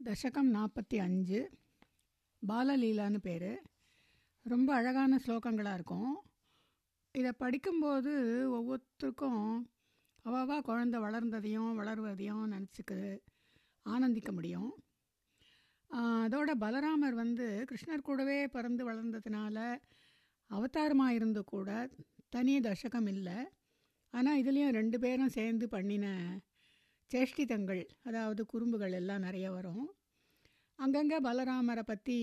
தசகம் நாற்பத்தி அஞ்சு பாலலீலான்னு பேர். ரொம்ப அழகான ஸ்லோகங்களாக இருக்கும். இதை படிக்கும்போது ஒவ்வொருத்தருக்கும் அவாவா குழந்த வளர்ந்ததையும் வளர்வதையும் நினச்சிக்க ஆனந்திக்க முடியும். அதோட பலராமர் வந்து கிருஷ்ணர் கூடவே பிறந்து வளர்ந்ததுனால அவதாரமாக இருந்து கூட தனி தசகம் இல்லை. ஆனால் இதுலேயும் ரெண்டு பேரும் சேர்ந்து பண்ணின சேஷ்டிதங்கள் அதாவது குறும்புகள் எல்லாம் நிறைய வரும். அங்கங்கே பலராமரை பற்றி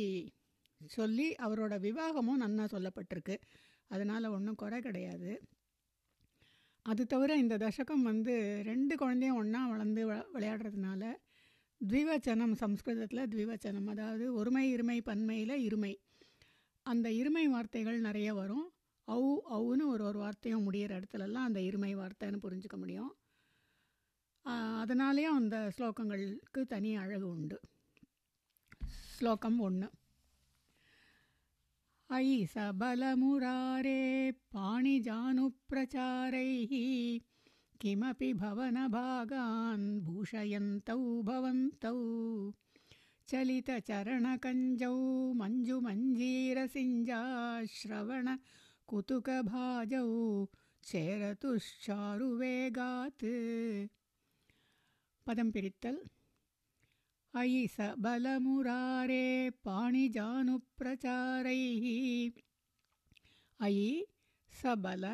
சொல்லி அவரோட விவாகமும் நன்னா சொல்லப்பட்டிருக்கு. அதனால் ஒன்றும் குறை கிடையாது. அது தவிர இந்த தசகம் வந்து ரெண்டு குழந்தையும் ஒன்றா வளர்ந்து விளையாடுறதுனால த்விவச்சனம் சம்ஸ்கிருதத்தில் த்விவச்சனம் அதாவது ஒருமை இருமை பன்மையில் இருமை. அந்த இருமை வார்த்தைகள் நிறைய வரும். அவு அவுன்னு ஒரு ஒரு வார்த்தையும் முடியிற இடத்துலலாம் அந்த இருமை வார்த்தைன்னு புரிஞ்சுக்க முடியும். அதனாலேயும் அந்த ஸ்லோகங்களுக்கு தனி அழகு உண்டு ஸ்லோகம் ஒன்று अयि सबलमुरारे पाणिजानुप्रचारैः किमपि भवनभागान् भूषयन्तौ भवन्तौ चलितचरणकञ्जौ मञ्जुमञ्जीरसिञ्जाश्रवणकुतुकभाजौ चेरतुश्चारुवेगात् पदं पिरित्तल् अयि स बलमुरारे पाणिजानुप्रचारैः अयि स बल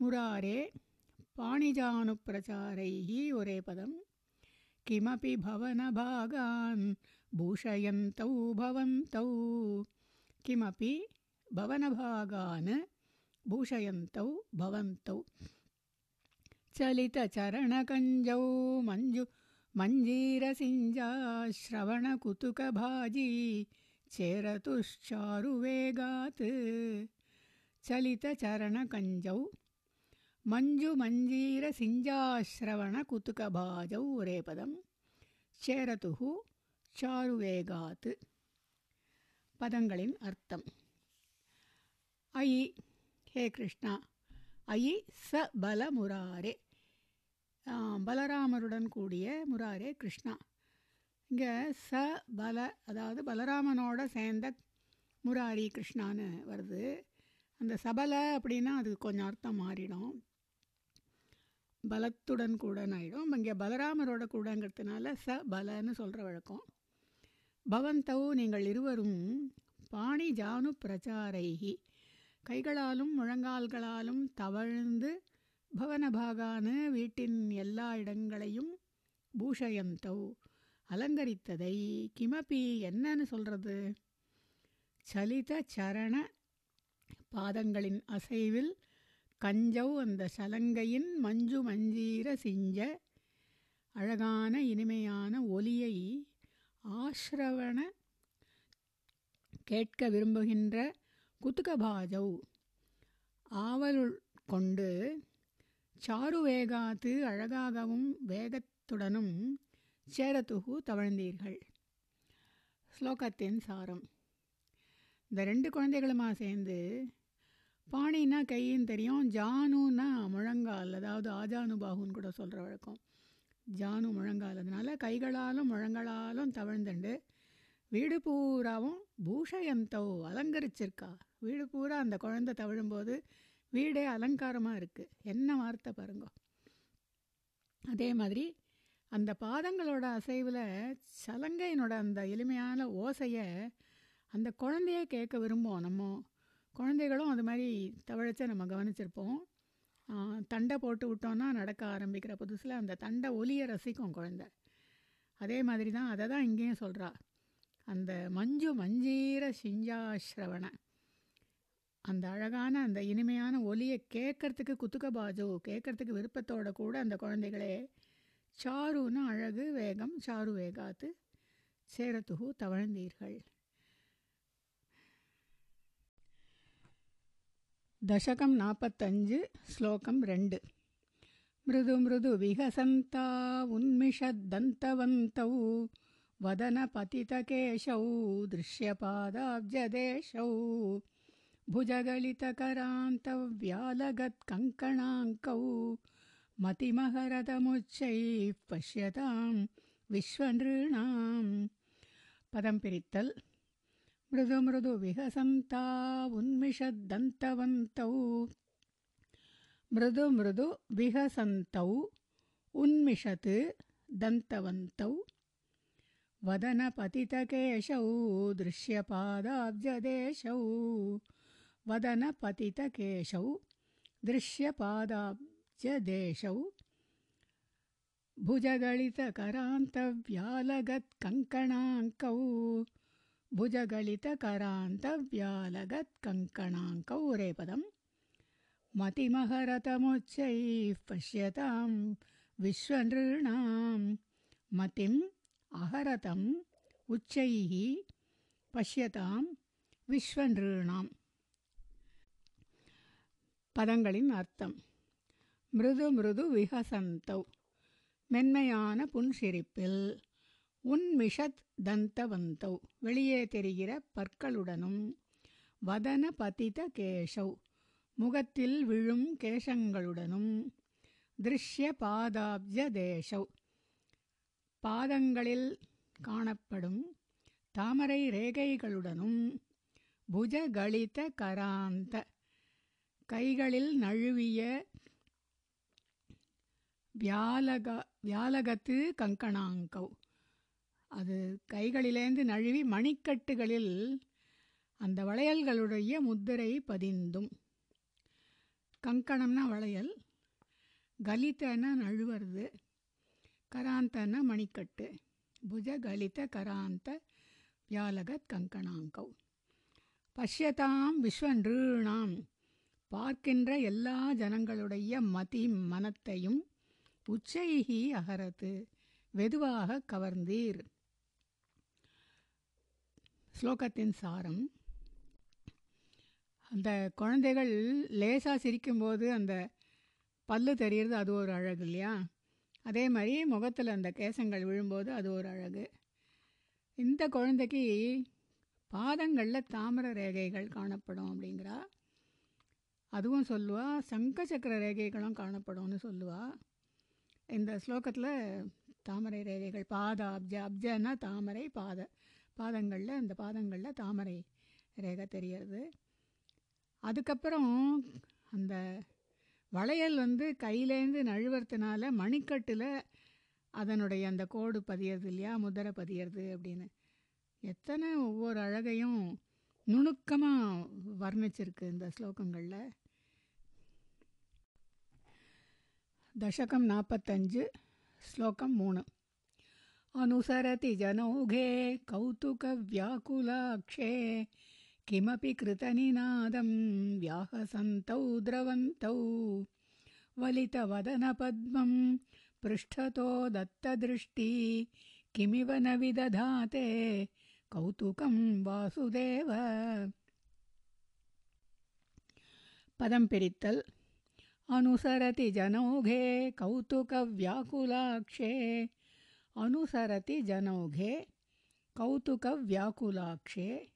मुरारे पाणिजानुप्रचारैः ஒரே பதம் किमपि भवनभागान् भूषयन्तौ भवन्तौ किमपि भवनभागान् भूषयन्तौ भवन्तौ चलितचरणकञ्जौ मञ्जु मञ्जीरसिञ्जाश्रवणकुतुकभाजी चेरतुश्चारुवेगात् चलितचरणकञ्जौ मञ्जुमञ्जीरसिञ्जाश्रवणकुतुकभाजौ ஒரே பதம் சேரதுஹு சாருவேகாத் பதங்களின் அர்த்தம் ஐ ஹே கிருஷ்ணா ஐ ச பல முராரே. பலராமருடன் கூடிய முராரே கிருஷ்ணா. இங்கே ச பல அதாவது பலராமனோட சேர்ந்த முராரி கிருஷ்ணான்னு வருது. அந்த சபல அப்படின்னா அது கொஞ்சம் அர்த்தம் மாறிடும். பலத்துடன் கூடன்னு ஆயிடும் இங்கே பலராமரோட கூடங்கிறதுனால ச பலன்னு சொல்கிற வழக்கம். பவந்தவு நீங்கள் இருவரும் பாணி ஜானு பிரச்சாரைகி கைகளாலும் முழங்கால்களாலும் தவழ்ந்து பவனபாகான வீட்டின் எல்லா இடங்களையும் பூஷயந்தௌ. அலங்கரித்ததை கிமபி என்னன்னு சொல்கிறது சலித சரண பாதங்களின் அசைவில் கஞ்சௌ அந்த சலங்கையின் மஞ்சு மஞ்சீர சிஞ்ச அழகான இனிமையான ஒலியை ஆசிரவண கேட்க விரும்புகின்ற குத்துகபாஜௌ ஆவலுள் கொண்டு சாரு வேகாத்து அழகாகவும் வேகத்துடனும் சேரத்துகு தவழ்ந்தீர்கள். ஸ்லோகத்தின் சாரம். இந்த ரெண்டு குழந்தைகளுமா சேர்ந்து பாணின்னா கையின்னு தெரியும் ஜானுன்னா முழங்கால் அதாவது ஆஜானுபாகுன்னு கூட சொல்கிற வழக்கம். ஜானு முழங்கால் அதனால் கைகளாலும் முழங்களாலும் தவழ்ந்துண்டு. வீடு பூராவும் பூஷயந்தோ அலங்கரிச்சிருக்கா. வீடு பூரா அந்த குழந்தை தவிழும்போது வீடே அலங்காரமாக இருக்குது என்ன வார்த்தை பாருங்க. அதே மாதிரி அந்த பாதங்களோட அசைவில் சலங்கையினோட அந்த எளிமையான ஓசையை அந்த குழந்தைய கேட்க விரும்புவோம் நம்ம. குழந்தைகளும் அது மாதிரி தவழைச்ச நம்ம கவனிச்சிருப்போம். தண்டை போட்டு விட்டோன்னா நடக்க ஆரம்பிக்கிற புதுசில் அந்த தண்டை ஒலியை ரசிக்கும் குழந்தை. அதே மாதிரி தான் அதை தான் இங்கேயும் சொல்கிறா அந்த மஞ்சு மஞ்சீர சிஞ்சாஸ்ரவண. அந்த அழகான அந்த இனிமையான ஒலியை கேட்கறதுக்கு குத்துக்க பாஜோ கேட்கறதுக்கு விருப்பத்தோட கூட அந்த குழந்தைகளே சாருன்னு அழகு வேகம் சாரு வேகாத்து சேரத்துகு தவழ்ந்தீர்கள். தசகம் நாற்பத்தஞ்சு ஸ்லோகம் ரெண்டு. மிருது மிருது விகசந்தா உன்மிஷத்தந்தவந்தௌ वदनपतितकेशौ दृश्यपादाब्जदेशौ भुजगलितकरान्तव्यालगत्कङ्कणाङ्कौ मतिमहरतमुच्चैः पश्यतां விஸ்வன்றுணாம் பதம் பிரித்தல் மிருது மிருது விகசந்தா உன்மிஷத்தந்தவந்தௌ மிருது மிருது விகசந்தௌ உன்மிஷத் दन्तवन्तौ वदनपतितकेशौ दृश्यपादाब्जदेशौ। वदनपतितकेशौ दृश्यपादाब्जदेशौ। भुजगलितकरान्तव्यालगत्कङ्कणाङ्कौ। भुजगलितकरान्तव्यालगत्कङ्कणाङ्कौ। रेपदम् मतिमहरतमुच्चैः पश्यतां विश्वनृणां मतिम् அகரதம் உச்சைः பஷ்யதாம் விஸ்வநூணாம் பதங்களின் அர்த்தம். மிருது மிருது விகசந்தௌ. மென்மையான புன்சிரிப்பில் உன்மிஷத் தந்தவந்தௌ. வெளியே தெரிகிற பற்களுடனும் வதன பதித கேஷவ் முகத்தில் விழும் கேசங்களுடனும் திருஷ்ய பாதாப்ஜ தேஷவ் பாதங்களில் காணப்படும் தாமரை ரேகைகளுடனும் புஜகலித கராந்த கைகளில் நழுவிய வியாலக வியாலகத்து கங்கணாங்கவ் அது கைகளிலேந்து நழுவி மணிக்கட்டுகளில் அந்த வளையல்களுடைய முத்திரை பதிந்தும். கங்கணம்னா வளையல் கலித்தன்னா நழுவுறது. கராந்தன மணிக்கட்டு புஜகலித கராந்த வியாலகத் கங்கணாங்கௌ பஷ்யதாம் விஸ்வன்றுணாம் பார்க்கின்ற எல்லா ஜனங்களுடைய மதி மனத்தையும் உச்சைகி அகரத்து வெதுவாக கவர்ந்தீர் ஸ்லோகத்தின் சாரம் அந்த குழந்தைகள் லேசாக சிரிக்கும்போது அந்த பல்லு தெரிகிறது அது ஒரு அழகு இல்லையா? அதே மாதிரி முகத்தில் அந்த கேசங்கள் விழும்போது அது ஒரு அழகு. இந்த குழந்தைக்கு பாதங்களில் தாமிர ரேகைகள் காணப்படும் அப்படிங்கிறா. அதுவும் சொல்லுவா சங்க சக்கர ரேகைகளும் காணப்படும்னு சொல்லுவா. இந்த ஸ்லோகத்தில் தாமரை ரேகைகள் பாத அப்ஜ அப்ஜன்னா தாமரை பாத பாதங்களில் இந்த பாதங்களில் தாமரை ரேகை தெரியறது அதுக்கப்புறம் அந்த வளையல் வந்து கையிலேருந்து நழுவுறதுனால மணிக்கட்டில் அதனுடைய அந்த கோடு பதியறது இல்லையா? முதிரை பதியறது அப்படின்னு. எத்தனை ஒவ்வொரு அழகையும் நுணுக்கமாக வர்ணிச்சிருக்கு இந்த ஸ்லோகங்களில். தசகம் நாற்பத்தஞ்சு ஸ்லோகம் மூணு. अनुसरति जनौघे कौतुकव्याकुलाक्षे வியாக்குலாட்சே किमपि कृतनिनादं व्याहसन्तौ द्रवन्तौ वलितवदनपद्मं पृष्ठतो दत्तदृष्टी किमिव न विदधाते कौतुकं वासुदेव। पदं पिरित्तल्। अनुसरति जनौघे कौतुकव्याकुलाक्षे। अनुसरति जनौघे कौतुकव्याकुलाक्षे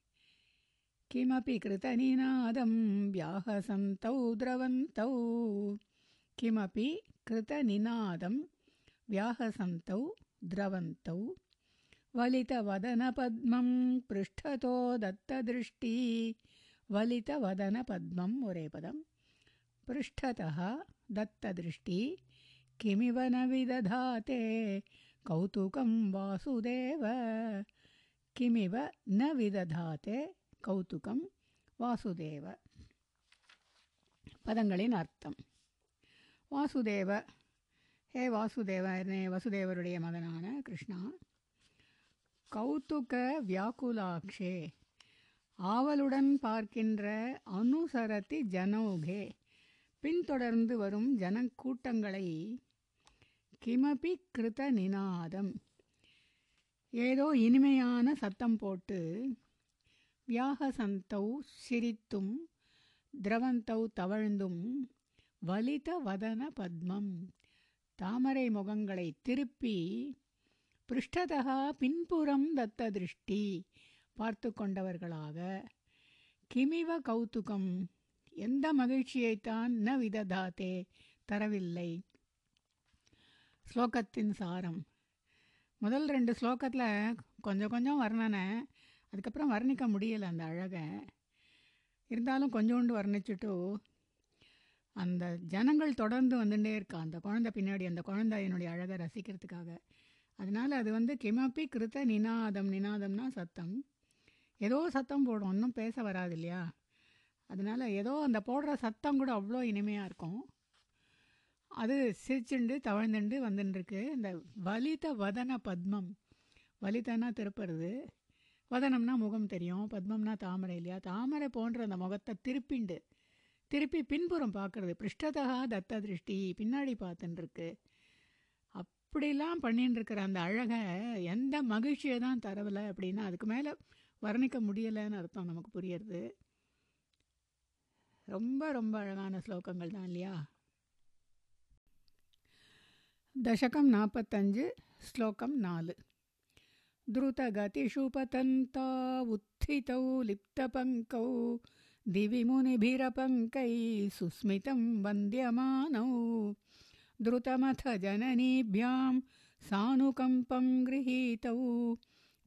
किमपि कृतनिनादं व्याहसन्तौ द्रवन्तौ। किमपि कृतनिनादं व्याहसन्तौ द्रवन्तौ। वलितवदनपद्मं पृष्ठतो दत्तदृष्टी। वलितवदनपद्मं मुरेपदं पृष्ठतः दत्तदृष्टी। किमिव न विदधाते कौतुकं वासुदेव किमिव न विदधाते கௌதுகம் வாசுதேவ. பதங்களின் அர்த்தம். வாசுதேவ. ஹே வாசுதேவனே வசுதேவருடைய மகனான கிருஷ்ணா. கௌதுக வியாக்குலாக்ஷே. ஆவலுடன் பார்க்கின்ற அனுசரத்தி ஜனோகே. பின்தொடர்ந்து வரும் ஜனக்கூட்டங்களை கிமபி கிருத நினாதம் ஏதோ இனிமையான சத்தம் போட்டு வியாகசந்தௌ சிரித்தும் திரவந்தௌ தவழ்ந்தும் வலித வதன பத்மம். தாமரை முகங்களை திருப்பி பிருஷ்டதா பின்புறம் தத்த திருஷ்டி பார்த்து கொண்டவர்களாக கிமிவ கௌதுகம் எந்த மகிழ்ச்சியைத்தான் ந விததாதே தரவில்லை. ஸ்லோகத்தின் சாரம். முதல் ரெண்டு ஸ்லோகத்தில் கொஞ்சம் கொஞ்சம் வர்ணனை. அதுக்கப்புறம் வர்ணிக்க முடியலை அந்த அழகை. இருந்தாலும் கொஞ்சோண்டு வர்ணிச்சுட்டு அந்த ஜனங்கள் தொடர்ந்து வந்துட்டே இருக்கா. அந்த குழந்தை பின்னாடி அந்த குழந்தை என்னுடைய அழகை ரசிக்கிறதுக்காக. அதனால் அது வந்து கிமப்பி கிருத்த நினாதம் நினாதம்னா சத்தம். ஏதோ சத்தம் போடும் ஒன்றும் பேச வராது இல்லையா? அதனால் ஏதோ அந்த போடுற சத்தம் கூட அவ்வளோ இனிமையாக இருக்கும். அது சிரிச்சுண்டு தவழ்ந்துண்டு வந்துட்டுருக்கு இந்த வலித வதன பத்மம். வலிதனா திருப்புறது வதனம்னா முகம் தெரியும் பத்மம்னா தாமரை இல்லையா? தாமரை போன்ற அந்த முகத்தை திருப்பிண்டு திருப்பி பின்புறம் பார்க்குறது. பிருஷ்டதா தத்த திருஷ்டி பின்னாடி பார்த்துட்டுருக்கு அப்படிலாம் பண்ணின்னு இருக்கிற அந்த அழகை எந்த மகிழ்ச்சியை தான் தரவில்லை அப்படின்னா அதுக்கு மேலே வர்ணிக்க முடியலைன்னு அர்த்தம் நமக்கு புரியுறது. ரொம்ப ரொம்ப அழகான ஸ்லோகங்கள் தான் இல்லையா? தசகம் நாற்பத்தஞ்சு ஸ்லோகம் நாலு. द्रुतगतिषु पतन्ता उत्थितौ लिप्तपङ्कौ दिवि मुनिभिरपङ्कैः सुस्मितं वन्द्यमानौ। द्रुतमथ जननीभ्यां सानुकम्पं गृहीतौ,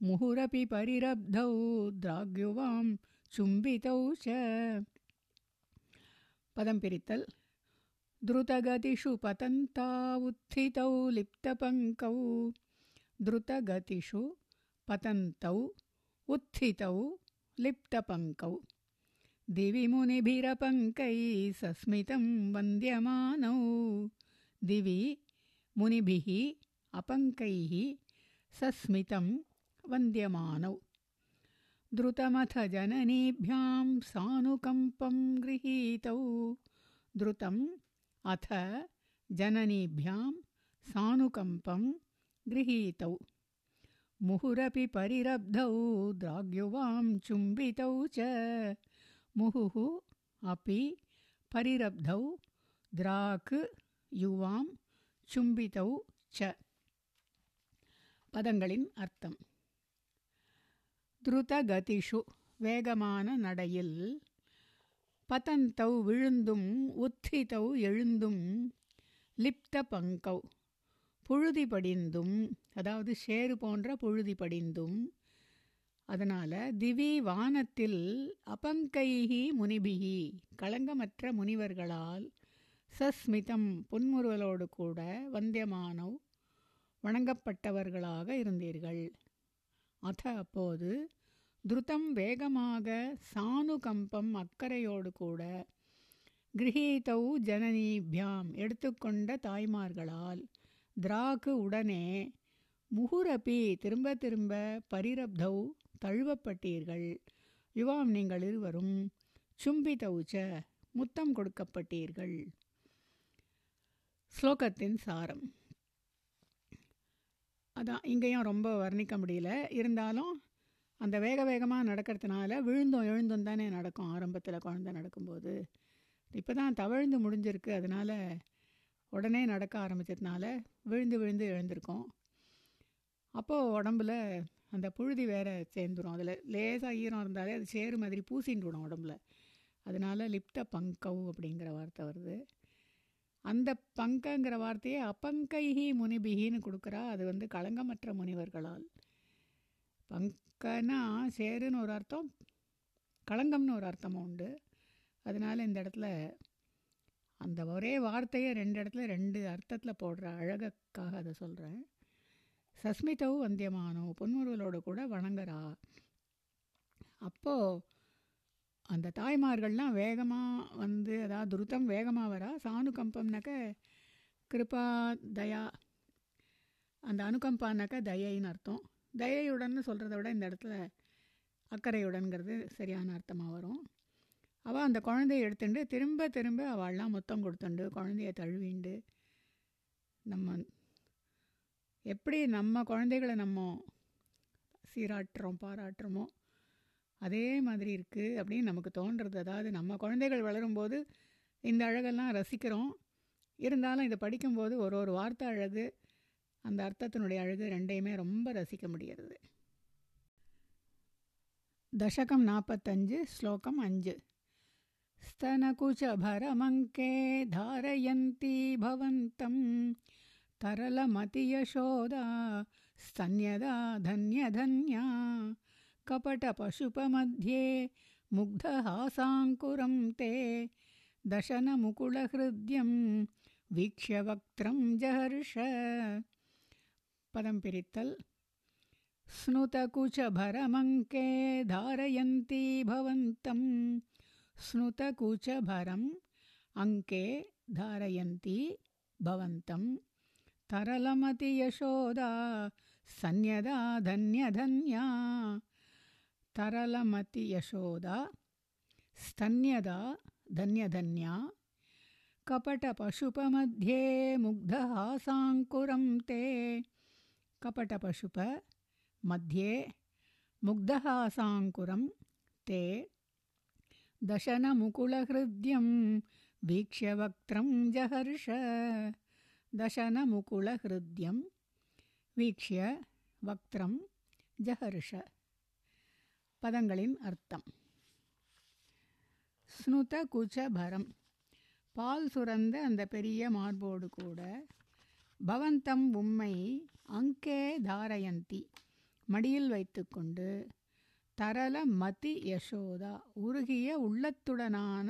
मुहुरपि परिरब्धौ, द्राग्युवां चुम्बितौ च। पदं पिरित्तल्। द्रुतगतिषु पतन्ता उत्थितौ लिप्तपङ्कौ, द्रुतगतिषु पतन्तौ उत्थितौ लिप्तपङ्कौ। दिवि मुनिभिरपङ्कैः सस्मितं वन्द्यमानौ। दिवि मुनिभिः अपङ्कैः सस्मितं वन्द्यमानौ। द्रुतमथ जननीभ्यां सानुकम्पं गृहीतौ। द्रुतम् अथ जननीभ्यां सानुकम्पं गृहीतौ मुहुरपि परिरब्धौ द्राग्युवां चुम्बितौ च मुहुः अपि परिरब्धौ द्राक् युवां चुम्बितौ च பதங்களின் அர்த்தம் துருதகதிஷு வேகமான நடையில் பதந்தௌ விழுந்தும் உத்திதௌ எழுந்தும் லிப்த பங்கௌ புழுதி படிந்தும் அதாவது ஷேரு போன்ற புழுதி படிந்தும் அதனால் திவி வானத்தில் அபங்கைஹி முனிபிகி களங்கமற்ற முனிவர்களால் சஸ்மிதம் புன்முறுவலோடு கூட வந்தியமானவ் வணங்கப்பட்டவர்களாக இருந்தீர்கள். அத அப்போது துருதம் வேகமாக சானுகம்பம் அக்கறையோடு கூட கிரகீதௌ ஜனனீபியாம் எடுத்துக்கொண்ட தாய்மார்களால் திராக்கு உடனே முகுரப்பி திரும்ப திரும்ப பரிரப்தௌ தழுவப்பட்டீர்கள். யுவாம் நீங்கள் இருவரும் சும்பிதவுச்ச முத்தம் கொடுக்கப்பட்டீர்கள். ஸ்லோகத்தின் சாரம். அதான் இங்கேயும் ரொம்ப வர்ணிக்க முடியல. இருந்தாலும் அந்த வேக வேகமாக நடக்கிறதுனால விழுந்தும் எழுந்தும் தானே நடக்கும். ஆரம்பத்தில் குழந்தை நடக்கும்போது. இப்போ தான் தவழ்ந்து முடிஞ்சிருக்கு. அதனால் உடனே நடக்க ஆரம்பிச்சதுனால விழுந்து விழுந்து எழுந்திருக்கோம். அப்போது உடம்புல அந்த புழுதி வேறு சேர்ந்துடும் அதில் லேசாக ஈரம் இருந்தாலே அது சேரு மாதிரி பூசின்றுவிடும் உடம்புல. அதனால் லிப்த பங்கவ் அப்படிங்கிற வார்த்தை வருது. அந்த பங்கங்கிற வார்த்தையை அப்பங்கைஹி முனிபிகின்னு கொடுக்குறா. அது வந்து களங்கமற்ற முனிவர்களால். பங்கனா சேருன்னு ஒரு அர்த்தம் களங்கம்னு ஒரு அர்த்தமும் உண்டு. அதனால் இந்த இடத்துல அந்த ஒரே வார்த்தையை ரெண்டு இடத்துல ரெண்டு அர்த்தத்தில் போடுற அழகுக்காக அதை சொல்கிறேன் சஸ்மிதவும் வந்தியமானோ பொன்முருவலோடு கூட வணங்குறா. அப்போது அந்த தாய்மார்கள்லாம் வேகமாக வந்து அதாவது துருத்தம் வேகமாக வரா. சானுகம்பம்னாக்க கிருபா தயா அந்த அனுகம்பானாக்க தயைன்னு அர்த்தம். தயையுடன் சொல்கிறத விட இந்த இடத்துல அக்கறையுடன்கிறது சரியான அர்த்தமாக வரும். அவள் அந்த குழந்தைய எடுத்துட்டு திரும்ப திரும்ப அவள்லாம் மொத்தம் கொடுத்துண்டு குழந்தைய தழுவிண்டு. நம்ம எப்படி நம்ம குழந்தைகளை நம்ம சீராட்டுறோம் பாராட்டுறோமோ அதே மாதிரி இருக்குது அப்படின்னு நமக்கு தோன்றுறது அதாவது நம்ம குழந்தைகள் வளரும்போது இந்த அழகெல்லாம் ரசிக்கிறோம். இருந்தாலும் இதை படிக்கும்போது ஒரு ஒரு வார்த்தை அழகு அந்த அர்த்தத்தினுடைய அழகு ரெண்டையுமே ரொம்ப ரசிக்க முடிகிறது தசகம் நாற்பத்தஞ்சு ஸ்லோகம் அஞ்சு. स्तनकुचभरमङ्के धारयन्ती भवन्तं तरलमतियशोदा स्तन्यदा धन्यधन्या। कपटपशुपमध्ये मुग्धहासाङ्कुरं ते दशनमुकुलहृद्यं वीक्ष्य वक्त्रं जहर्ष। पदं पिरित्तल्। स्नुतकुचभरमङ्के धारयन्ती भवन्तं स्नुतकुचभरम् अङ्के धारयन्ती भवन्तं। तरलमतियशोदा सन्यदा धन्यधन्या। तरलमतियशोदा स्तन्यदा धन्यधन्या। कपटपशुपमध्ये मुग्धहासाङ्कुरं ते। कपटपशुप मध्ये मुग्धहासाङ्कुरं ते दशनमुकुलहृद्यं वीक्ष्य वक्त्रं जहर्ष दशनमुकुलहृद्यं वीक्ष्य वक्त्रं ஜஹர்ஷ பதங்களின் அர்த்தம் ஸ்னுத குச்சபரம் பால் சுரந்த அந்த பெரிய மார்போடு கூட பவந்தம் உம்மை அங்கே தாரயந்தி மடியில் வைத்துக்கொண்டு தரல மதி யசோதா. உருகிய உள்ளத்துடனான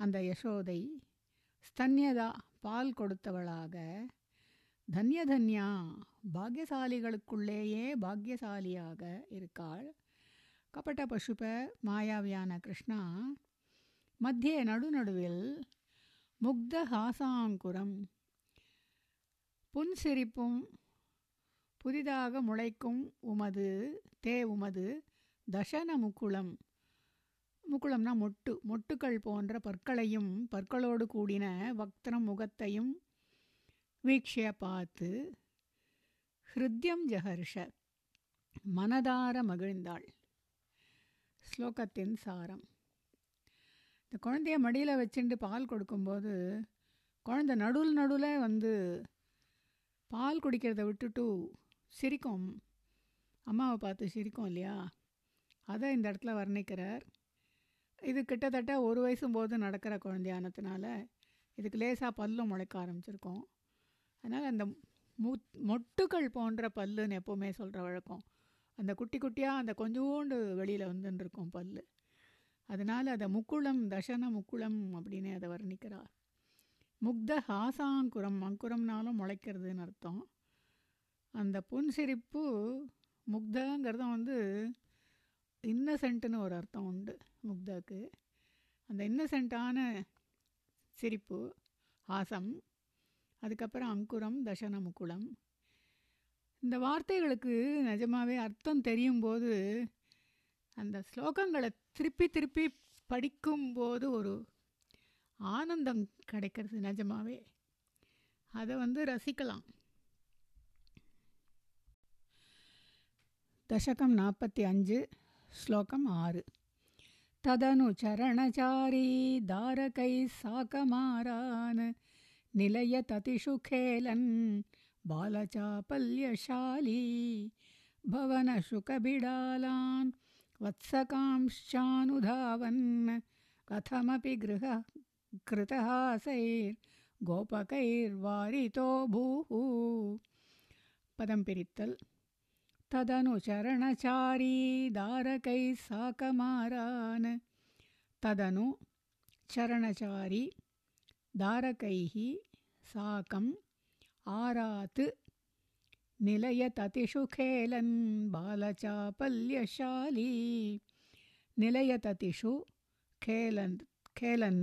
அந்த யசோதை ஸ்தன்யதா பால் கொடுத்தவளாக தன்யதன்யா பாக்யசாலிகளுக்குள்ளேயே பாக்யசாலியாக இருக்காள். கபட்ட பசுப மாயாவியான கிருஷ்ணா மத்திய நடுநடுவில் முக்த ஹாசாங்குரம் புன்சிரிப்பும் புதிதாக முளைக்கும் உமது தே உமது தசன முக்குளம். முக்குளம்னா மொட்டு. மொட்டுக்கள் போன்ற பற்களையும் பற்களோடு கூடின வக்திரம் முகத்தையும் வீக்ஷிய பார்த்து ஹிருத்யம் ஜஹர்ஷ. மனதார மகிழ்ந்தாள். ஸ்லோகத்தின் சாரம். இந்த குழந்தைய மடியில் வச்சுட்டு பால் கொடுக்கும்போது குழந்தை நடுவில் நடுவில் வந்து பால் குடிக்கிறத விட்டுட்டு சிரிக்கும். அம்மாவை பார்த்து சிரிக்கும் இல்லையா? அதை இந்த இடத்துல வர்ணிக்கிறார். இது கிட்டத்தட்ட ஒரு வயசும் போது நடக்கிற குழந்தையானதுனால இதுக்கு லேசாக பல்லும் முளைக்க ஆரம்பிச்சிருக்கோம். அதனால் அந்த மு மொட்டுக்கள் போன்ற பல்லுன்னு எப்போவுமே சொல்கிற வழக்கம். அந்த குட்டி குட்டியாக அந்த கொஞ்சோண்டு வெளியில் வந்துன்னு பல் அதனால் அதை முக்குளம் தசன முக்குளம் அப்படின்னு அதை வர்ணிக்கிறார். முக்த ஹாசாங்குரம் அங்குரம்னாலும் முளைக்கிறதுன்னு அர்த்தம். அந்த புன்சிரிப்பு முக்தங்கிறதும் வந்து இன்னசென்ட்னு ஒரு அர்த்தம் உண்டு முக்தாக்கு. அந்த இன்னசென்ட்டான சிரிப்பு ஹாசம் அதுக்கப்புறம் அங்குரம் தசன முக்குளம் இந்த வார்த்தைகளுக்கு நிஜமாகவே அர்த்தம் தெரியும் போது அந்த ஸ்லோகங்களை திருப்பி திருப்பி படிக்கும்போது ஒரு ஆனந்தம் கிடைக்கிறது நிஜமாகவே அதை வந்து ரசிக்கலாம். தசகம் நாற்பத்தி அஞ்சு. श्लोकम् आरु तदनुचरणचारी दारकैस्साकमारान् निलयततिशु खेलन् बालचापल्यशाली। भवनशुकबिडालान्। वत्सकांश्चानुधावन्। कथमपि गृह कृतहासैर्गोपकैर्वारितो भूः। पदं पिरित्तल्। तदनु चरणचारी दारकैः साकमारान् तदनु चरणचारी दारकैः साकम् आरात् निलयततिषु खेलन् बालचापल्यशाली निलयततिषु खेलन् खेलन्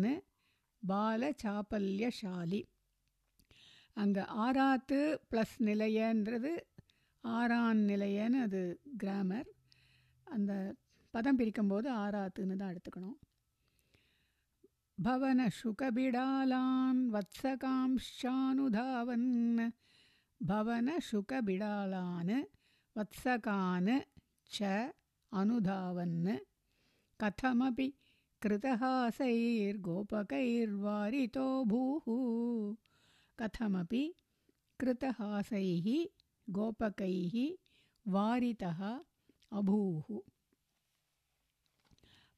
பாலச்சாப்பல்யசாலி அங்கே ஆராத்து ப்ளஸ் நிலையன்றது ஆறான் நிலையன்னு அது கிராமர் அந்த பதம் பிரிக்கும்போது ஆராத்துன்னு தான் எடுத்துக்கணும் भवन शुकबिडालान् वत्सकांश्चानुधावन् भवन शुकबिडालान् वत्सकान् च अनुधावन् कथमपि कृतहासैर्गोपकैर्वारितो भूः कथमपि कृतहासैः गोपकैः वारितः अभूः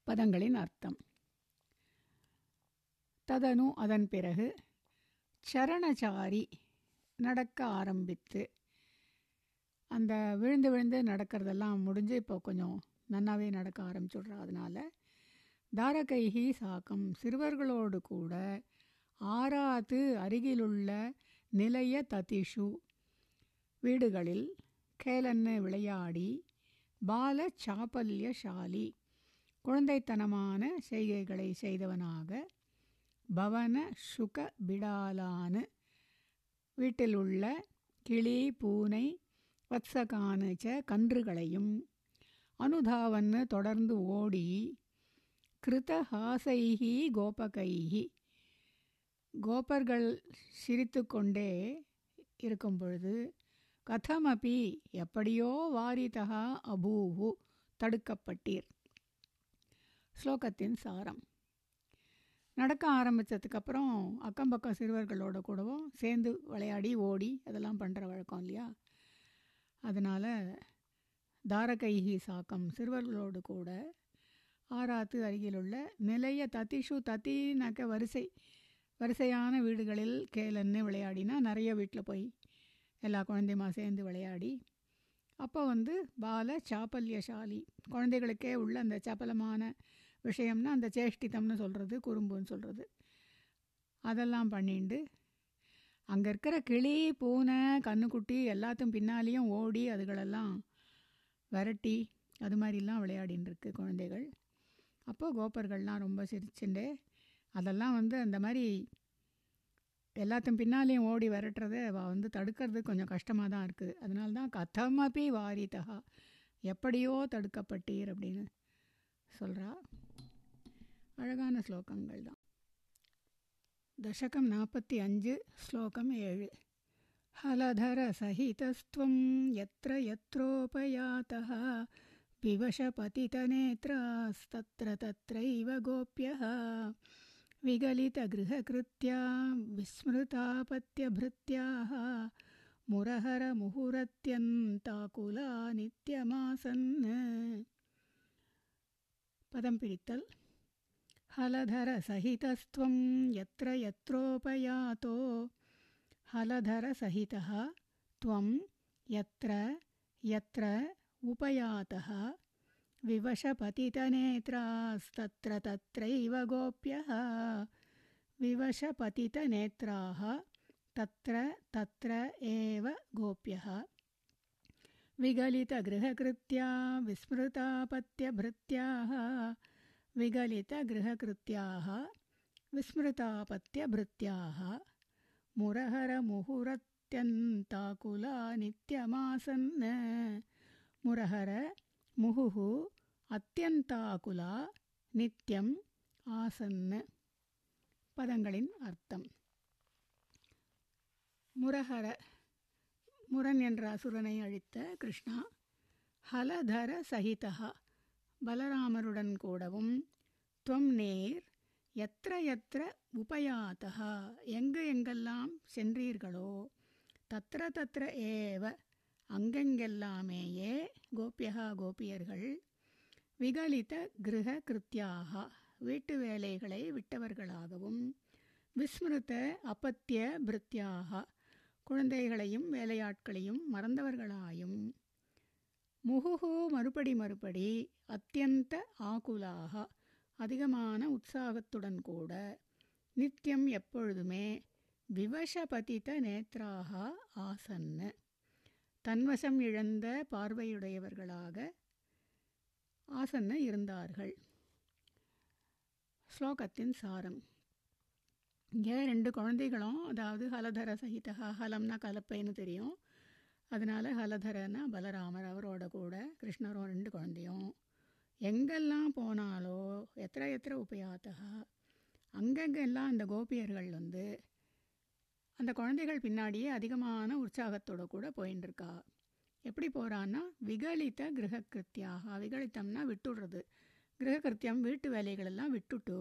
பதங்களின் அர்த்தம் ததனு அதன் பிறகு சரணச்சாரி நடக்க ஆரம்பித்து அந்த விழுந்து விழுந்து நடக்கிறதெல்லாம் முடிஞ்சு இப்போ கொஞ்சம் நன்னாவே நடக்க ஆரம்பிச்சுடுறா அதனால தாரகைஹி சாக்கம் சிறுவர்களோடு கூட ஆறாத்து அருகிலுள்ள நிலைய ததிஷு வீடுகளில் கேலன்னு விளையாடி பால சாபல்யசாலி குழந்தைத்தனமான செய்கைகளை செய்தவனாக பவன சுக பிடாலானு வீட்டில் உள்ள கிளி பூனை வத்சகானுச்ச கன்றுகளையும் அனுதாவன்னு தொடர்ந்து ஓடி கிருதஹாசைகி கோபகைகி கோபர்கள் சிரித்து கொண்டே இருக்கும் பொழுது கதமபி எப்படியோ வாரிதா அபூஹு தடுக்கப்பட்டீர். ஸ்லோகத்தின் சாரம். நடக்க ஆரம்பித்ததுக்கப்புறம் அக்கம் பக்கம் சிறுவர்களோட கூடவும் சேர்ந்து விளையாடி ஓடி அதெல்லாம் பண்ணுற வழக்கம் இல்லையா? அதனால் தாரகைஹி சாக்கம் சிறுவர்களோடு கூட ஆறாத்து அருகிலுள்ள நிலைய தத்திஷு தத்தினாக்க வரிசை வரிசையான வீடுகளில் கேலன்னு விளையாடினா நிறைய வீட்டில் போய் எல்லா குழந்தையுமா சேர்ந்து விளையாடி அப்போ வந்து பால சாப்பல்யசாலி. குழந்தைகளுக்கே உள்ள அந்த சப்பலமான விஷயம்னா அந்த சேஷ்டிதம்னு சொல்கிறது குறும்புன்னு சொல்கிறது அதெல்லாம் பண்ணிண்டு அங்கே இருக்கிற கிளி பூனை கண்ணுக்குட்டி எல்லாத்தையும் பின்னாலேயும் ஓடி அதுகளெல்லாம் விரட்டி அது மாதிரிலாம் விளையாடின்னு இருக்கு குழந்தைகள். அப்போது கோப்பர்கள்லாம் ரொம்ப சிரிச்சுண்டு அதெல்லாம் வந்து அந்த மாதிரி எல்லாத்தையும் பின்னாலேயும் ஓடி விரட்டுறத அவள் வந்து தடுக்கிறது கொஞ்சம் கஷ்டமாக தான் இருக்குது அதனால தான் கதமபி வாரிதா எப்படியோ தடுக்கப்பட்டீர் அப்படின்னு சொல்கிறா அழகான ஸ்லோகங்கள் தான் தசகம் நாற்பத்தி அஞ்சு ஸ்லோகம் ஏழு ஹலதர சகிதஸ்துவம் எத்திர எத்ரோபயாத்தः विवशपतितनेत्रास्तत्र तत्रैव गोप्यः विगलितगृहकृत्या विस्मृतापत्यभृत्याः मुरहरमुहुरत्यन्ताकुला नित्यमासन् पदं पिडित्तल्। हलधरसहितस्त्वं यत्र यत्रोपयातो। हलधरसहितः त्वं यत्र यत्र उपयातः विवशपतितनेत्रास्तत्र तत्रैव गोप्यः। विवशपतितनेत्राः तत्र तत्र एव गोप्यः। विगलितगृहकृत्या विस्मृतापत्यभृत्याः। विगलितगृहकृत्याः विस्मृतापत्यभृत्याः। मुरहरमुहुरत्यन्ताकुला नित्यमासन् मुरहर முகுஹு அத்தியந்தாகுலா நித்தியம் ஆசன்னு. பதங்களின் அர்த்தம். முரஹர முரன் என்ற அசுரனை அழித்த கிருஷ்ணா ஹலதர சகிதா பலராமருடன் கூடவும் துவம் நேர் எத்திர எத்திர உபயாத்தா எங்கு எங்கெல்லாம் சென்றீர்களோ தத்திர தத்திர ஏவ அங்கெங்கெல்லாமேயே கோபியகா கோபியர்கள் விகலித கிரக கிருத்தியாக வீட்டு வேலைகளை விட்டவர்களாகவும் விஸ்மிருத அப்பத்திய பிருத்தியாக குழந்தைகளையும் வேலையாட்களையும் மறந்தவர்களாயும் முகுகு மறுபடி மறுபடி அத்தியந்த ஆகுலாக அதிகமான உற்சாகத்துடன் கூட நித்தியம் எப்பொழுதுமே விவசபதித நேத்ராக ஆசன்னு. தன்வசம் இழந்த பார்வையுடையவர்களாக ஆசன்ன இருந்தார்கள். ஸ்லோகத்தின் சாரம். இங்கே ரெண்டு குழந்தைகளும் அதாவது ஹலதர சகிதகா ஹலம்னா கலப்பைன்னு தெரியும். அதனால் ஹலதரனா பலராமர் அவரோட கூட கிருஷ்ணரும் ரெண்டு குழந்தையும். எங்கெல்லாம் போனாலோ எத்திர எத்திர உபயாத்தகா அங்கங்கெல்லாம் அந்த கோபியர்கள் வந்து அந்த குழந்தைகள் பின்னாடியே அதிகமான உற்சாகத்தோட கூட போயின்னு இருக்கா எப்படி போகிறான்னா விகலித்த கிரகக்கிருத்தியாக விகலித்தம்னா விட்டுடுறது. கிரகக்கிருத்தியம் வீட்டு வேலைகளெல்லாம் விட்டுட்டு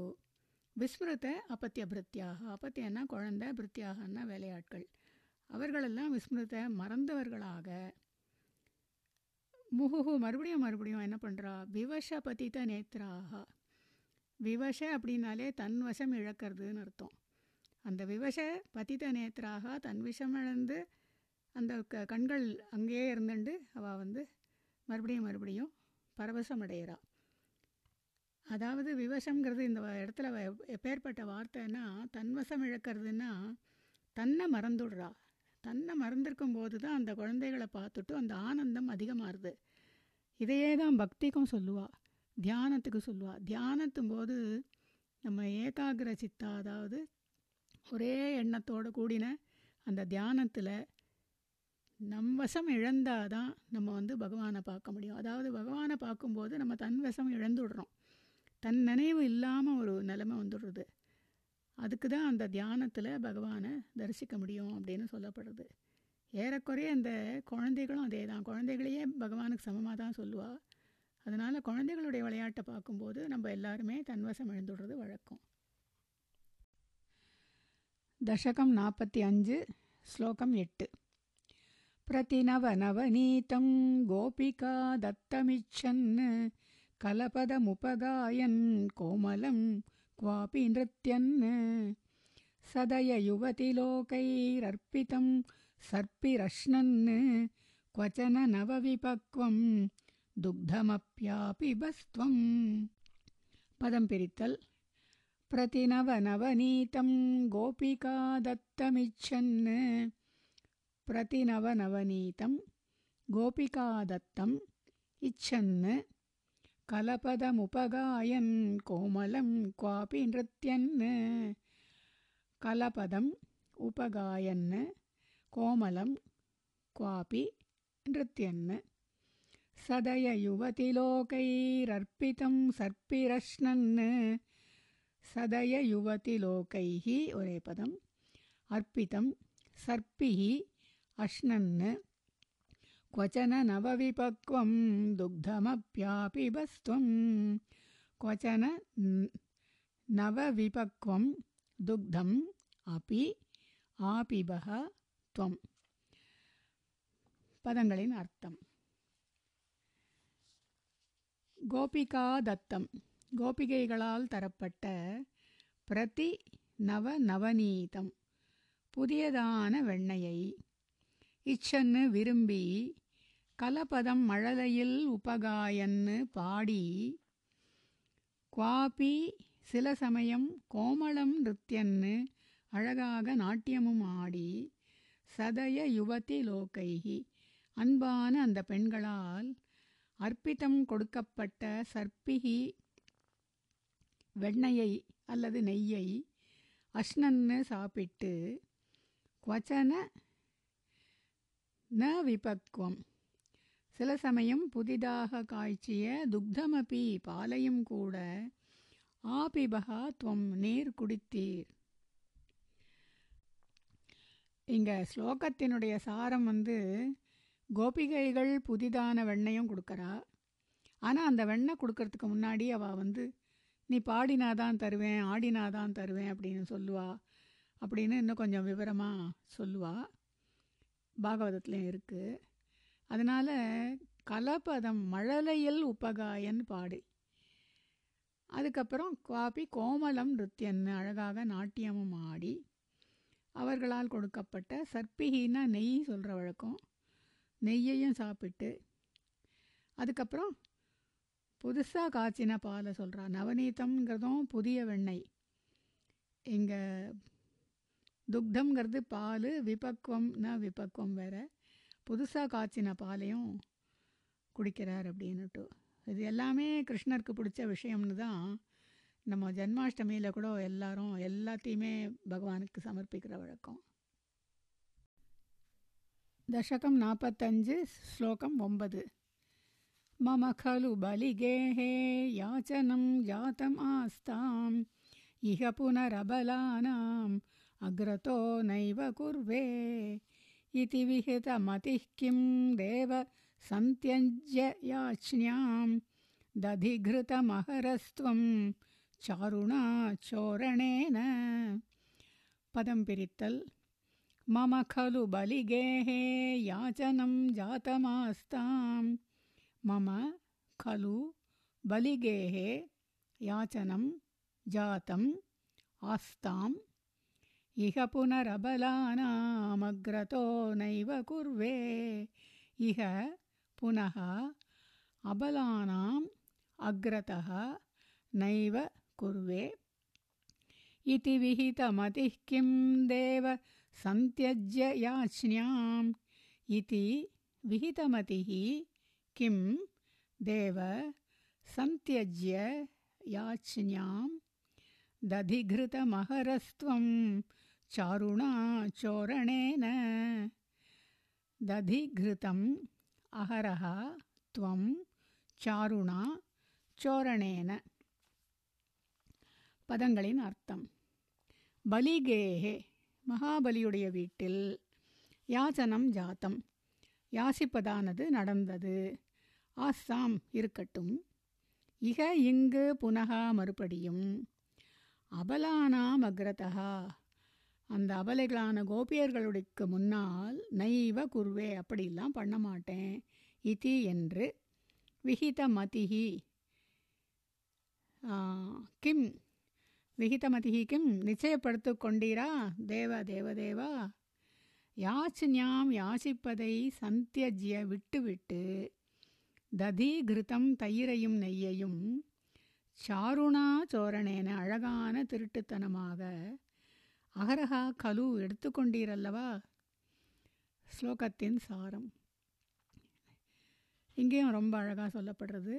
விஸ்மிருத அப்பத்திய பிருத்தியாக அப்பத்தியன்னா குழந்தை பிருத்தியாகன்னா வேலையாட்கள். அவர்களெல்லாம் விஸ்மிருத மறந்தவர்களாக. முகுகு மறுபடியும் மறுபடியும் என்ன பண்ணுறா விவச பதித்த நேத்ராக. விவச அப்படின்னாலே தன் வசம் இழக்கிறதுன்னு அர்த்தம். அந்த விவச பதித நேத்திராக தன் விஷமிழந்து அந்த க கண்கள் அங்கேயே இருந்துண்டு. அவள் வந்து மறுபடியும் மறுபடியும் பரவசம் அடைகிறா அதாவது விவசம்ங்கிறது இந்த இடத்துல எப்பேற்பட்ட வார்த்தைன்னா தன்வசம் இழக்கிறதுன்னா தன்னை மறந்துடுறா. தன்னை மறந்துருக்கும் போது தான் அந்த குழந்தைகளை பார்த்துட்டு அந்த ஆனந்தம் அதிகமாகுது. இதையே தான் பக்திக்கும் சொல்லுவாள் தியானத்துக்கு சொல்லுவாள் தியானத்தும் போது நம்ம ஏகாகிர சித்தா அதாவது ஒரே எண்ணத்தோடு கூடின அந்த தியானத்தில் நம் வசம் இழந்தால் தான் நம்ம வந்து பகவானை பார்க்க முடியும். அதாவது பகவானை பார்க்கும்போது நம்ம தன் வசம் இழந்துடுறோம். தன் நினைவு இல்லாமல் ஒரு நிலைமை வந்துடுறது. அதுக்கு தான் அந்த தியானத்தில் பகவானை தரிசிக்க முடியும் அப்படின்னு சொல்லப்படுறது. ஏறக்குறைய அந்த குழந்தைகளும் அதே தான் குழந்தைகளையே பகவானுக்கு சமமாக தான் சொல்லுவாள் அதனால் குழந்தைகளுடைய விளையாட்டை பார்க்கும்போது நம்ம எல்லாருமே தன்வசம் இழந்துடுறது வழக்கம். தசகம் நாற்பத்தி அஞ்சு ஸ்லோகம் எட்டு பிரதிநவநவநீதம் கோபிகா தத்தமிச்சன் கலபதமுபகாயன் கோமலம் क्वापि नृत्यन् सदययुवतिलोकैरर्पितं सर्पिरश्नन् क्वचन नवविपक्वं दुग्धमप्यापिबस्त्वं पदं पिरितल् प्रतिनवनवनीतं गोपिका दत्तमिच्छन् प्रतिनवनवनीतं गोपिका दत्तम् इच्छन् कलपदमुपगायन् कोमलं क्वापि नृत्यन् कलपदम् उपगायन् कोमलं क्वापि नृत्यन् सदययुवतिलोकैरर्पितं सर्पिरश्नन् सदययुवतिलोकैः ஒரே பதம் अर्पितं सर्पिः अश्नन् क्वचन नवविपक्वं दुग्धमप्यापिबस्त्वं क्वचन न- नवविपक्वं दुग्धम् अपि ஆபிபக துவம் பதங்களின் அர்த்தம் கோபிகா தத்தம் கோபிகைகளால் தரப்பட்ட பிரதி நவ நவநீதம் புதியதான வெண்ணையை. இச்சன்னு விரும்பி கலபதம் மழலையில் உபகாயன்னு பாடி குவாபி சில சமயம் கோமளம் நிருத்தியன்னு அழகாக நாட்டியமும் ஆடி சதய யுவதி லோகைகி. அன்பான அந்த பெண்களால் அர்ப்பிதம் கொடுக்கப்பட்ட சர்ப்பிகி வெண்ணையை அல்லது நெய்யை அஷ்னன்னு சாப்பிட்டு குவச்சன ந விபக்வம் சில சமயம் புதிதாக காய்ச்சிய துக்தமபி பாலையும் கூட ஆபிபகா துவம் நீர் குடித்தீர். இங்கே ஸ்லோகத்தினுடைய சாரம் வந்து கோபிகைகள் புதிதான வெண்ணையும் கொடுக்குறா. ஆனால் அந்த வெண்ணெய் கொடுக்கறதுக்கு முன்னாடி அவள் வந்து நீ பாடினாதான் தருவேன் ஆடினாதான் தருவேன் அப்படின்னு சொல்லுவா. அப்படின்னு இன்னும் கொஞ்சம் விவரமாக சொல்லுவா. பாகவதத்துலேயும் இருக்குது அதனால் கலபதம் மழலையில் உப்பகாயன் பாடு. அதுக்கப்புறம் காபி கோமலம் நிருத்தியன்னு அழகாக நாட்டியமும் ஆடி. அவர்களால் கொடுக்கப்பட்ட சர்ப்பிகின்னா நெய் சொல்கிற வழக்கம். நெய்யையும் சாப்பிட்டு. அதுக்கப்புறம் புதுசாக காய்ச்சின பாலை சொல்கிறா நவநீதம்ங்கிறதும் புதிய வெண்ணெய். இங்கே துக்தம்ங்கிறது பால் விபக்வம்னா விபக்வம் வேறு. புதுசாக காய்ச்சின பாலையும் குடிக்கிறார் அப்படின்னுட்டு. இது எல்லாமே கிருஷ்ணருக்கு பிடிச்ச விஷயம்னு தான் நம்ம ஜன்மாஷ்டமியில் கூட எல்லாரும் எல்லாத்தையுமே பகவானுக்கு சமர்ப்பிக்கிற வழக்கம். தசகம் நாற்பத்தஞ்சு ஸ்லோகம் ஒன்பது. मम खलु बलिगेः याचनं जातम् आस्ताम्। इह पुनरबलानाम्, अग्रतो नैव कुर्वे। इति विहितमतिः किं देव सन्त्यज्य याच्न्यां दधिघृतमहरस्त्वं चारुणा चोरणेन पदं पिरित्तल्। मम खलु बलिगेः याचनं जातमास्ताम् मम खलु बलिगेः याचनं जातम् आस्ताम्। इह पुनरबलानामग्रतो नैव कुर्वे। इह पुनः अबलानाम् अग्रतः नैव कुर्वे। इति विहितमतिः किं देव सन्त्यज्य याच्न्याम् इति विहितमतिः किं देव सन्त्यज्य याच्न्यां दधिघृतमहरस्त्वं चारुणा चोरणेन दधिघृतम् अहरः त्वं चारुणा चोरणेन பதங்களின் அர்த்தம் பலிகேஹே மகாபலியுடைய வீட்டில் யாச்சனம் ஜாத்தம் யாசிப்பதானது நடந்தது? ஆஸ்தாம் இருக்கட்டும். இக இங்கு புனகா மறுபடியும் அபலானாம் அக்ரதகா அந்த அபலைகளான கோபியர்களுக்கு முன்னால் நைவ குருவே அப்படிலாம் பண்ண மாட்டேன். இதி என்று விஹித மதிஹி கிம் விகிதமதிஹி கிம் நிச்சயப்படுத்து கொண்டீரா? தேவ தேவதேவா யாச்சின்யாம் யாசிப்பதை சந்தியஜ்ய விட்டுவிட்டு ததீகிருத்தம் தயிரையும் நெய்யையும் சாருணா சோரணேன அழகான திருட்டுத்தனமாக அகரஹா கலு எடுத்துக்கொண்டீரல்லவா? ஸ்லோகத்தின் சாரம். இங்கேயும் ரொம்ப அழகாக சொல்லப்படுறது.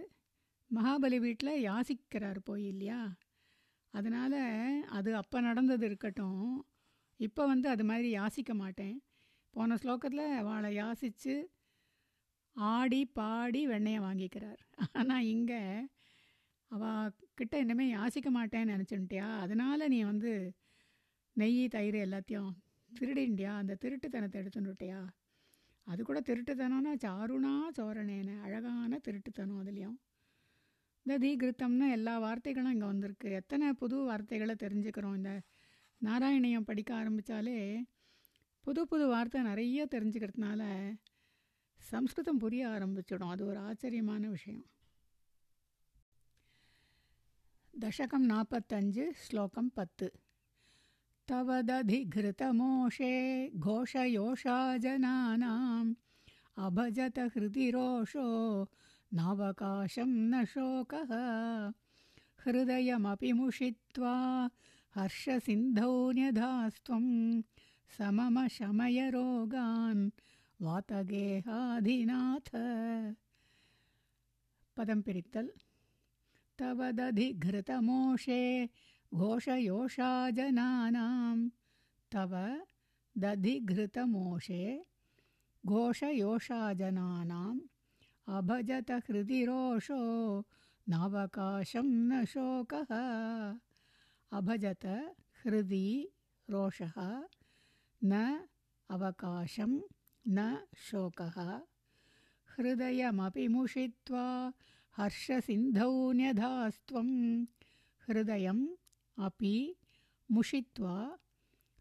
மகாபலி வீட்டில் யாசிக்கிறார் போய் இல்லையா? அதனால் அது அப்போ நடந்தது இருக்கட்டும். இப்போ வந்து அது மாதிரி யாசிக்க மாட்டேன். போன ஸ்லோகத்தில் அவளை யாசித்து ஆடி பாடி வெண்ணையை வாங்கிக்கிறார். ஆனால் இங்கே அவள் கிட்ட இனிமேல் யாசிக்க மாட்டேன்னு நினச்சுட்டியா அதனால் நீ வந்து நெய் தயிர் எல்லாத்தையும் திருடிண்டியா அந்த திருட்டுத்தனத்தை எடுத்துட்டுட்டியா அது கூட திருட்டுத்தனம்னா சாருணா சோரணேன அழகான திருட்டுத்தனம் அதுலேயும். இந்த தீகிருத்தம்னு எல்லா வார்த்தைகளும் இங்கே வந்திருக்கு. எத்தனை புது வார்த்தைகளை தெரிஞ்சுக்கிறோம். இந்த நாராயணியம் படிக்க ஆரம்பித்தாலே புது புது வார்த்தை நிறைய தெரிஞ்சுக்கிறதுனால சம்ஸ்கிருதம் புரிய ஆரம்பிச்சிடும் அது ஒரு ஆச்சரியமான விஷயம் தசகம் நாற்பத்தஞ்சு ஸ்லோகம் பத்து तवदधिघृतमोषे घोषयोषा जनानाम् अभजत हृदि रोषो नावकाशं न शोकः हृदयमपि मुषित्वा हर्षसिन्धौ न्यधास्त्वं समम शमय रोगान् वातगेहाधिनाथ। पदं पिरित्तल्। तवदधिघृतमोषे घोषयोषा जनानां तव दधिघृतमोषे घोषयोषा जनानाम् अभजत हृदि रोषो नावकाशं न शोकः। अभजत हृदि रोषः न अवकाशं न शोकः। हृदयमपि मुषित्वा हर्षसिन्धौ न्यधास्त्वं। हृदयम् अपि मुषित्वा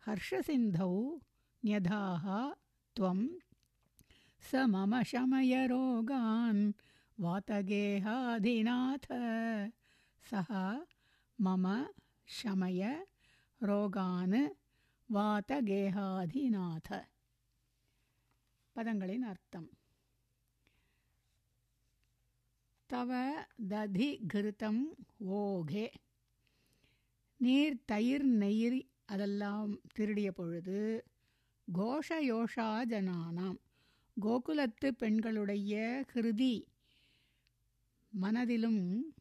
हर्षसिन्धौ न्यधाः त्वं। स मम शमय रोगान् वातगेहाधिनाथ। सः मम शमय रोगान् வாதகேகாதிநாத. பதங்களின் அர்த்தம். தவ ததி கிருத்தம் ஓகே. நீர் தயிர் நெயிர் அதெல்லாம் திருடிய பொழுது கோஷயோஷா ஜனானாம் கோகுலத்து பெண்களுடைய ஹிருதி மனதிலும்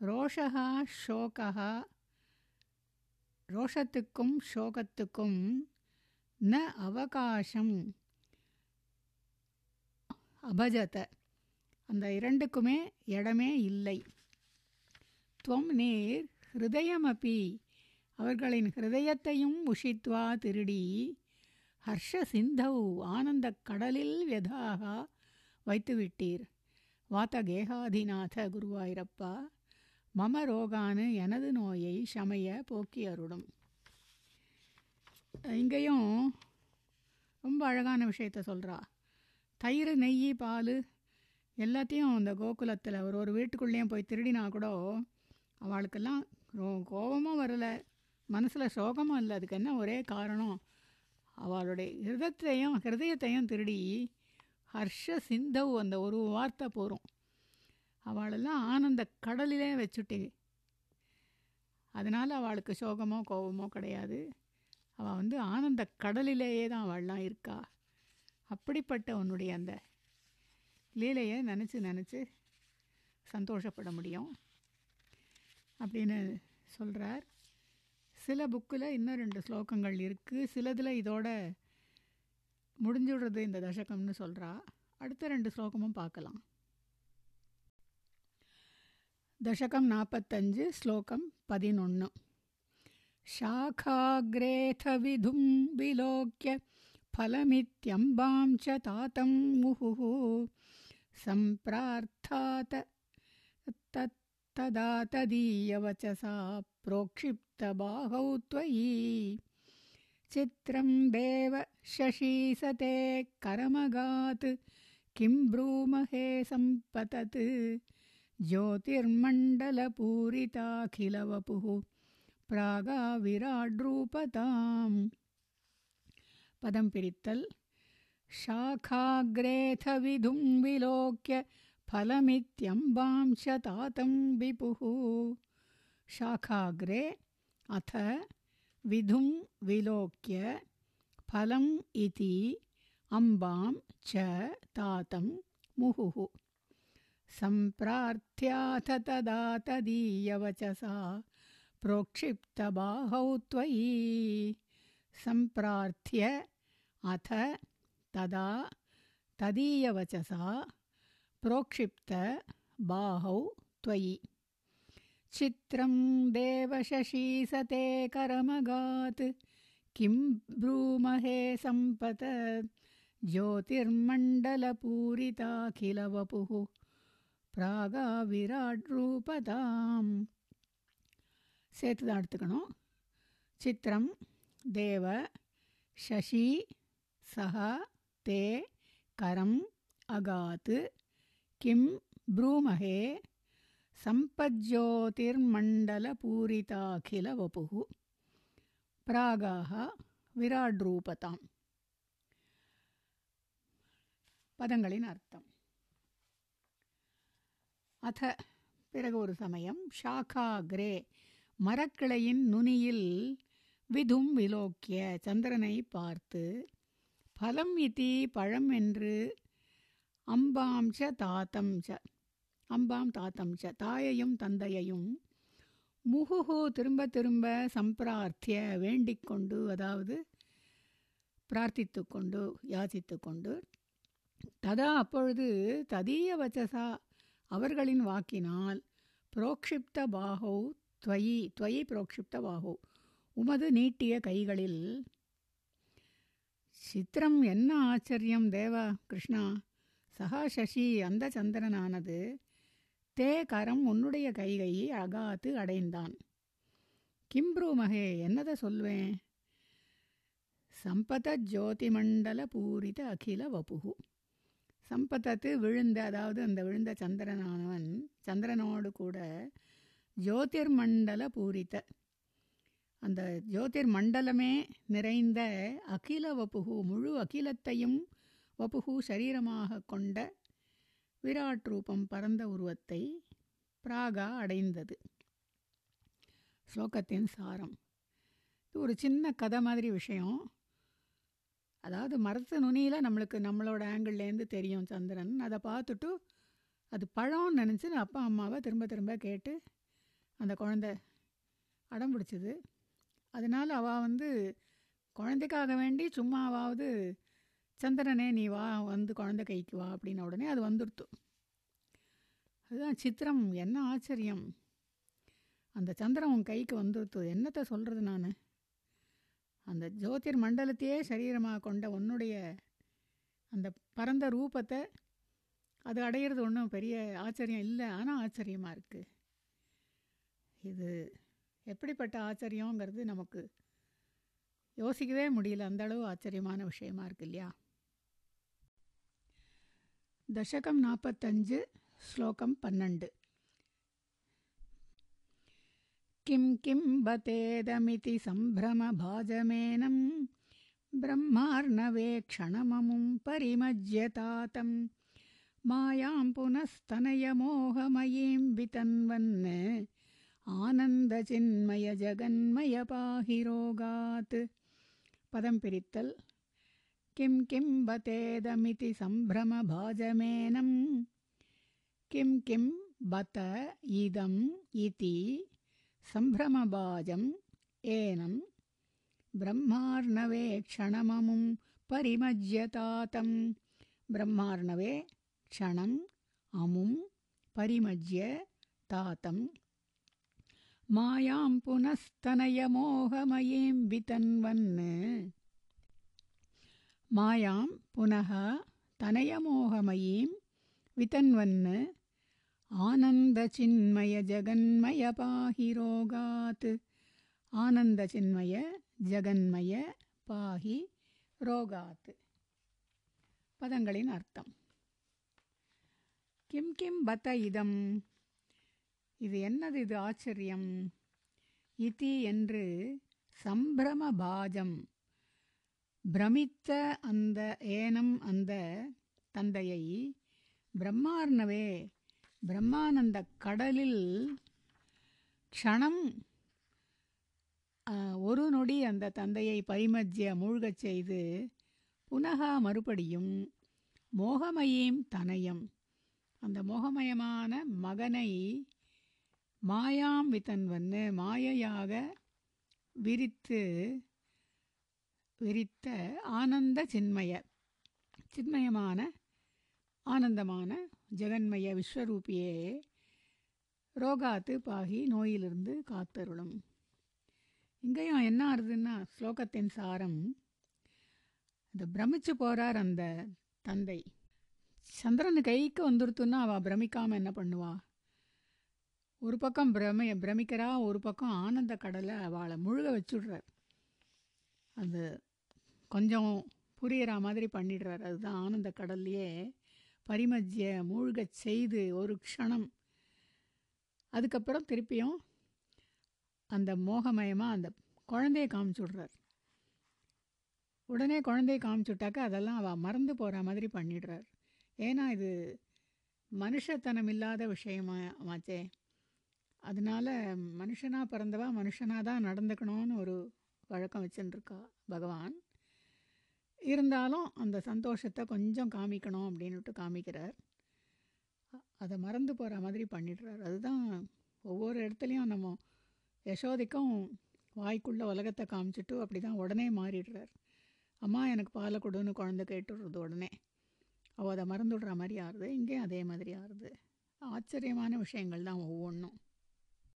ரோஷகா ஷோகா ரோஷத்துக்கும் ஷோகத்துக்கும் ந அவகாசம். அபஜத. அந்த இரண்டுக்குமே இடமே இல்லை. துவம் நீர் ஹிருதயமபி. அவர்களின் ஹிருதயத்தையும் உஷித்வா திருடி. ஹர்ஷ சிந்தௌ ஆனந்தக் கடலில் வெதாக வைத்துவிட்டீர். வாத்தகேகாதிநாத குருவாயிரப்பா. மம ரோகானு எனது நோயை சமைய போக்கி அருடும் இங்கேயும் ரொம்ப அழகான விஷயத்த சொல்கிறா தயிர் நெய் பால் எல்லாத்தையும் அந்த கோகுலத்தில் ஒரு ஒரு வீட்டுக்குள்ளேயும் போய் திருடினா கூட அவளுக்கெல்லாம் ரோ கோபமும் வரலை. மனசில் சோகமும் இல்லை. அதுக்கு என்ன ஒரே காரணம்? அவளுடைய ஹிருதத்தையும் ஹிருதயத்தையும் திருடி ஹர்ஷ சிந்தவு அந்த ஒரு வார்த்தை போகிறோம் அவளெல்லாம் ஆனந்த கடலிலே வச்சுட்டே. அதனால் அவளுக்கு சோகமோ கோபமோ கிடையாது. அவள் வந்து ஆனந்த கடலிலேயே தான் அவள்லாம் இருக்கா. அப்படிப்பட்ட உன்னுடைய அந்த லீலையை நினச்சி நினச்சி சந்தோஷப்பட முடியும். அப்படின்னு சொல்கிறார் சில புக்கில் இன்னும் ரெண்டு ஸ்லோகங்கள் இருக்குது சிலதில் இதோட முடிஞ்சுடுறது இந்த தசகம்னு சொல்கிறா அடுத்த ரெண்டு ஸ்லோகமும் பார்க்கலாம். दशकं नापत्तञ्जु श्लोकं पदिनोण्णु शाखाग्रेथ विधुं विलोक्य फलमित्यम्बां च तातं मुहुः। सम्प्रार्थात तत्तदा तदीयवचसा प्रोक्षिप्तबाहौ त्वयि। चित्रं देव शशीसते करमगात्। किं ब्रूमहे सम्पतत् ज्योतिर्मण्डलपूरिताखिलवपुः प्रागाविराड्रूपताम्। पदं पिरित्तल् शाखाग्रेथ विधुं विलोक्य फलमित्यम्बां च तातं विपुः शाखाग्रे अथ विधुं विलोक्य फलम् इति अम्बां च तातं मुहुः सम्प्रार्थ्याथ तदा तदीयवचसा प्रोक्षिप्तबाहौ त्वयि। सम्प्रार्थ्य अथ तदा तदीयवचसा प्रोक्षिप्तबाहौ त्वयि। चित्रं देवशशीसते करमगात् किं ब्रूमहे सम्पत ज्योतिर्मण्डलपूरिताखिलवपुः ராகா விராட் ரூபதாம் சேர்த்து தான் எடுத்துக்கணும். சித்திரம் தேவ சசி சஹா தே கரம் அகாத்து கிம் ப்ரூமஹே சம்பஜ்யோதிர்மண்டலபூரிதாகிலவபுः பிராகாக விராட் ரூபதாம் பதங்களின் அர்த்தம். அத பிறகு ஒரு சமயம் ஷாகாகிரே மரக்கிளையின் நுனியில் விதும் விலோக்கிய சந்திரனை பார்த்து பலம் இதி பழம் என்று அம்பாம் ச தாத்தம் ச அம்பாம் தாத்தம் ச தாயையும் தந்தையையும் முகுகு திரும்ப திரும்ப சம்பிரார்த்திய வேண்டிக் கொண்டு அதாவது பிரார்த்தித்து கொண்டு யாசித்து கொண்டு ததா அப்பொழுது ததீய வச்சசா அவர்களின் வாக்கினால் புரோக்ஷிப்த பாகோ துவயி துவயி புரோக்ஷிப்த பாகோ உமது நீட்டிய கைகளில் சித்திரம் என்ன ஆச்சரியம் தேவா கிருஷ்ணா! சகா சசி அந்த சந்திரனானது தே கரம் உன்னுடைய கைகையை அகாத்து அடைந்தான். கிம்ப்ரூமகே என்னதை சொல்வேன்? சம்பத ஜோதிமண்டல பூரித அகில வபுகு. சம்பத்தத்து விழுந்த அதாவது அந்த விழுந்த சந்திரனானவன் சந்திரனோடு கூட ஜோதிர் மண்டல பூரித்த. அந்த ஜோதிர் மண்டலமே நிறைந்த அகில வப்புகு முழு அகிலத்தையும் வப்புகு சரீரமாக கொண்ட விராட் ரூபம் பரந்த உருவத்தை பிராகா அடைந்தது. ஸ்லோகத்தின் சாரம். இது ஒரு சின்ன கதை மாதிரி விஷயம். அதாவது மரத்து நுனியில் நம்மளுக்கு நம்மளோட ஆங்கிள்லேருந்து தெரியும் சந்திரன். அதை பார்த்துட்டு அது பழம்னு நினச்சி அப்பா அம்மாவை திரும்ப திரும்ப கேட்டு அந்த குழந்த அடம் பிடிச்சது. அதனால் அவள் வந்து குழந்தைக்காக வேண்டி சும்மாவாவது சந்திரனே நீ வா வந்து குழந்தை கைக்கு வா அப்படின்ன உடனே அது வந்துடுத்து. அதுதான் சித்திரம். என்ன ஆச்சரியம். அந்த சந்திரன் உன் கைக்கு வந்துடுத்து. என்னத்தை சொல்கிறது நான்? அந்த ஜோதிர் மண்டலத்தையே சரீரமாக கொண்ட உன்னுடைய அந்த பரந்த ரூபத்தை அது அடையிறது ஒன்றும் பெரிய ஆச்சரியம் இல்லை. ஆனால் ஆச்சரியமாக இருக்குது இது எப்படிப்பட்ட ஆச்சரியங்கிறது நமக்கு யோசிக்கவே முடியல. அந்த அளவு ஆச்சரியமான விஷயமா இருக்கு இல்லையா? தசகம் நாற்பத்தஞ்சு ஸ்லோகம் பன்னெண்டு. किं किं बतेदमिति सम्भ्रमभाजमेनम् ब्रह्मार्णवे क्षणममुं परिमज्यतातम् मायां पुनस्तनयमोहमयीं वितन्वन् आनन्दचिन्मयजगन्मय पाहिरोगात् पदं प्रिरित्तल् किं किं बतेदमिति सम्भ्रमभाजमेनं। किं किं बत इदम् इति सम्भ्रमभाजम् एनं ब्रह्मार्णवे क्षणममुं परिमज्यतातं ब्रह्मार्णवे क्षणम् अमुं परिमज्य तातं मायां पुनस्तनयमोहमयीं वितन्वन् मायां पुनः तनयमोहमयीं वितन्वन् ஆனந்தச்சின்மய ஜெகன்மய பாஹி ரோகாத் ஆனந்தச்சின்மய ஜெகன்மய பாஹி ரோகாத் பதங்களின் அர்த்தம். கிம் கிம் பத இதம். இது என்னது இது ஆச்சரியம்? இதி என்று சம்பிரம பாஜம். பிரமித்த அந்த ஏனம் அந்த தந்தையை பிரம்மார்ணவே பிரம்மானந்த கடலில் க்ஷணம் ஒரு நொடி அந்த தந்தையை பரிமஜ்ய மூழ்கச் செய்து புனகா மறுபடியும் மோகமயீம் தனயம். அந்த மோகமயமான மகனை மாயாம் வித்தன்வன்னு மாயையாக விரித்து விரித்த ஆனந்த சின்மய சின்மயமான ஆனந்தமான ஜெகன்மய விஸ்வரூபியே ரோகாத்து பாகி நோயிலிருந்து காத்தருளும். இங்கேயும் என்ன ஆறுதுன்னா ஸ்லோகத்தின் சாரம் இந்த பிரமிச்சு போகிறார் அந்த தந்தை. சந்திரன் கைக்கு வந்துருத்துன்னா அவள் பிரமிக்காமல் என்ன பண்ணுவா? ஒரு பக்கம் பிரம பிரமிக்கிறா ஒரு பக்கம் ஆனந்த கடலை அவளை முழுக வச்சுடுறார். அது கொஞ்சம் புரிகிற மாதிரி பண்ணிடுறார். அதுதான் ஆனந்த கடல்லையே பரிமஜ்ய மூழ்கச் செய்து ஒரு க்ஷணம். அதுக்கப்புறம் திருப்பியும் அந்த மோகமயமாக அந்த குழந்தைய காமிச்சு விட்றார். உடனே குழந்தைய காமிச்சுட்டாக்க அதெல்லாம் அவள் மறந்து போகிற மாதிரி பண்ணிடுறார். ஏன்னா இது மனுஷத்தனம் இல்லாத விஷயமாச்சே அதனால் மனுஷனாக பிறந்தவா மனுஷனாக தான் நடந்துக்கணும்னு ஒரு வழக்கம் வச்சுட்டுருக்கா பகவான். இருந்தாலும் அந்த சந்தோஷத்தை கொஞ்சம் காமிக்கணும் அப்படின்னுட்டு காமிக்கிறார். அதை மறந்து போகிற மாதிரி பண்ணிடுறார். அதுதான் ஒவ்வொரு இடத்துலையும் நம்ம யசோதைக்கும் வாய்க்குள்ளே உலகத்தை காமிச்சிட்டு அப்படி தான் உடனே மாறிடுறார். அம்மா எனக்கு பாலை கொடுன்னு குழந்தை கேட்டுடுறது உடனே. அவள் அதை மறந்துடுற மாதிரி ஆறுது இங்கேயும் அதே மாதிரி ஆறுது. ஆச்சரியமான விஷயங்கள் தான் ஒவ்வொன்றும்